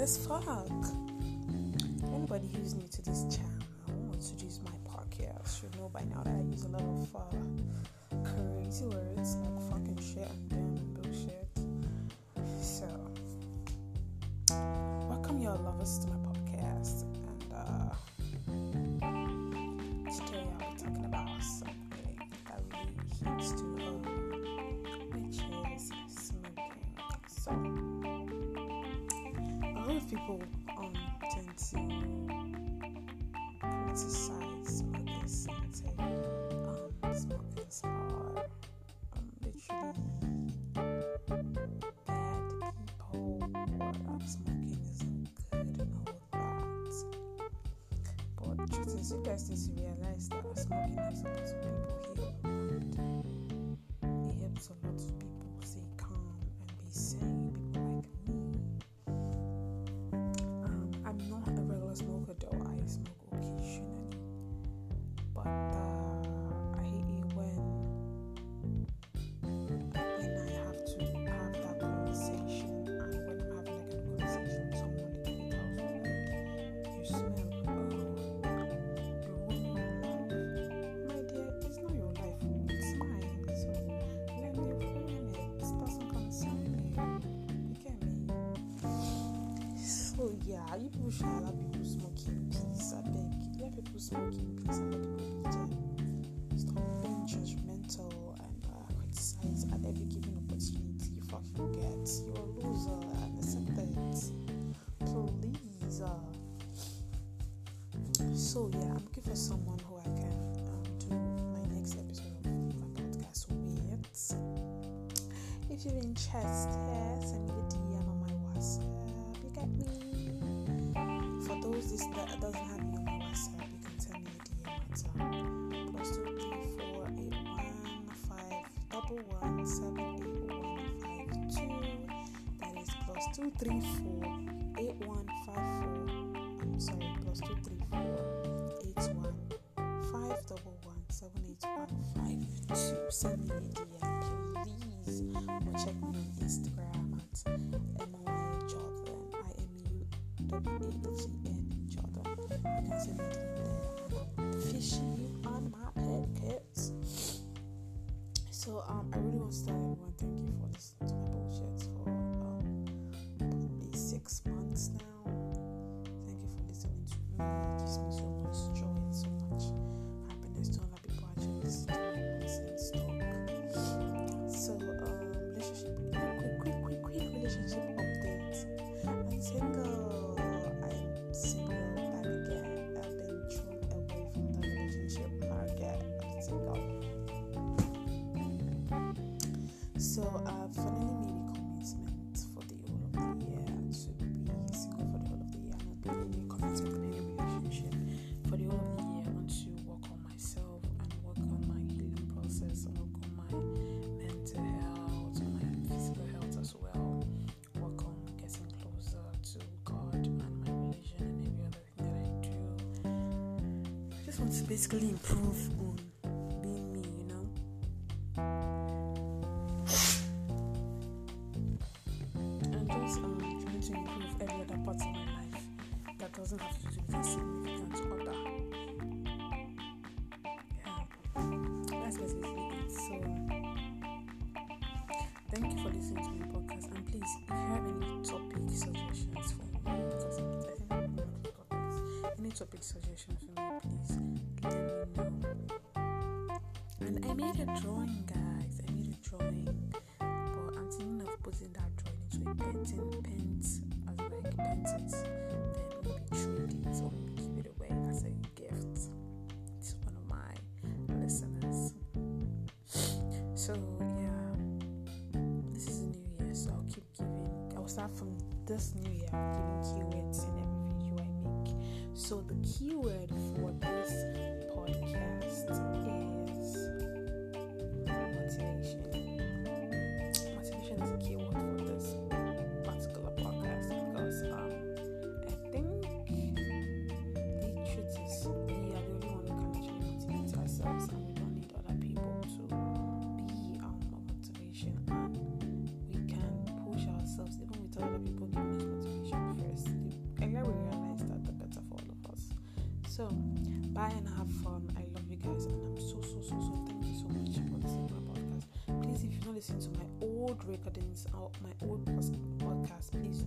as fuck. Anybody who's new to this channel or to use my podcast should know by now that I use a lot of uh, crazy words like fucking shit and damn and bullshit. So, welcome your lovers to my of people um, tend to criticize smokers and say um, smokers are um, literally bad people or smoking isn't good and all that. But truth is, you guys need to realize that smoking helps a lot of yeah, you people should allow people smoke in peace. I beg. Let people smoke in peace let people be. Stop being judgmental and uh, criticize at every given opportunity you fucking get. You're a loser and accept it. Please. Uh. So yeah, I'm looking for someone who I can um, do my next episode of my podcast with. If you're interested, send me a DM on my WhatsApp. You get me? Those this, that doesn't have on my WhatsApp, you can send me a DM at um, plus two three four eight one five double one seven eight one five two. That is plus two three four eight one five four. I'm sorry, plus two three four eight one five double one seven eight one five two. Send me a DM, please. Or check me on Instagram at Emma Jordan. I E. And I'm fishy on my podcast. So um, I really want to tell So I've finally made a commitment for the whole of the year to be single for the whole of the year. I'm not in any relationship. For the whole of the year, I want to work on myself and work on my healing process and work on my mental health, on my physical health as well. Work on getting closer to God and my religion and every other thing that I do. I just want to basically improve on doesn't have to other. Yeah, that's basically it. So, thank you for listening to my podcast. And please, if you have any topic suggestions for me, because I'm any topic suggestions for me, please let me know. And I made a drawing, guys. I made a drawing but I'm thinking of putting that drawing into a painting, paint as like paint it, then trade it or give it away as a gift to one of my listeners. So yeah, this is a new year, so I'll keep giving. I'll start from this new year, giving keywords in every video I make. So the keyword for this podcast is motivation motivation is a key word So, bye and have fun. I love you guys, and I'm so so so so thank you so much for listening to my podcast. Please, if you've not listened to my old recordings or my old podcast, please